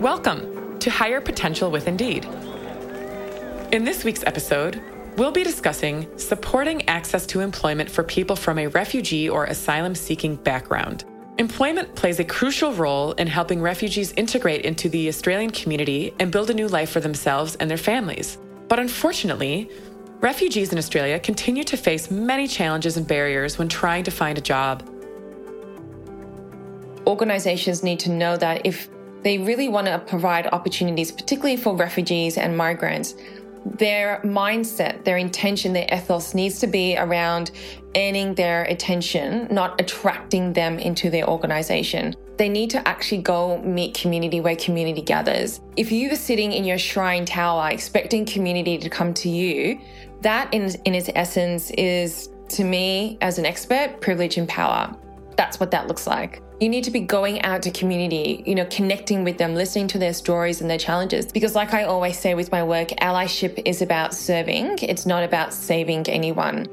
Welcome to Hire Potential with Indeed. In this week's episode, we'll be discussing supporting access to employment for people from a refugee or asylum seeking background. Employment plays a crucial role in helping refugees integrate into the Australian community and build a new life for themselves and their families. But unfortunately, refugees in Australia continue to face many challenges and barriers when trying to find a job. Organizations need to know that if they really want to provide opportunities, particularly for refugees and migrants, their mindset, their intention, their ethos needs to be around earning their attention, not attracting them into their organization. They need to actually go meet community where community gathers. If you are sitting in your shrine tower expecting community to come to you, that in, in its essence is, to me, as an expert, privilege and power. That's what that looks like. You need to be going out to community, you know, connecting with them, listening to their stories and their challenges. Because, like I always say with my work, allyship is about serving, it's not about saving anyone.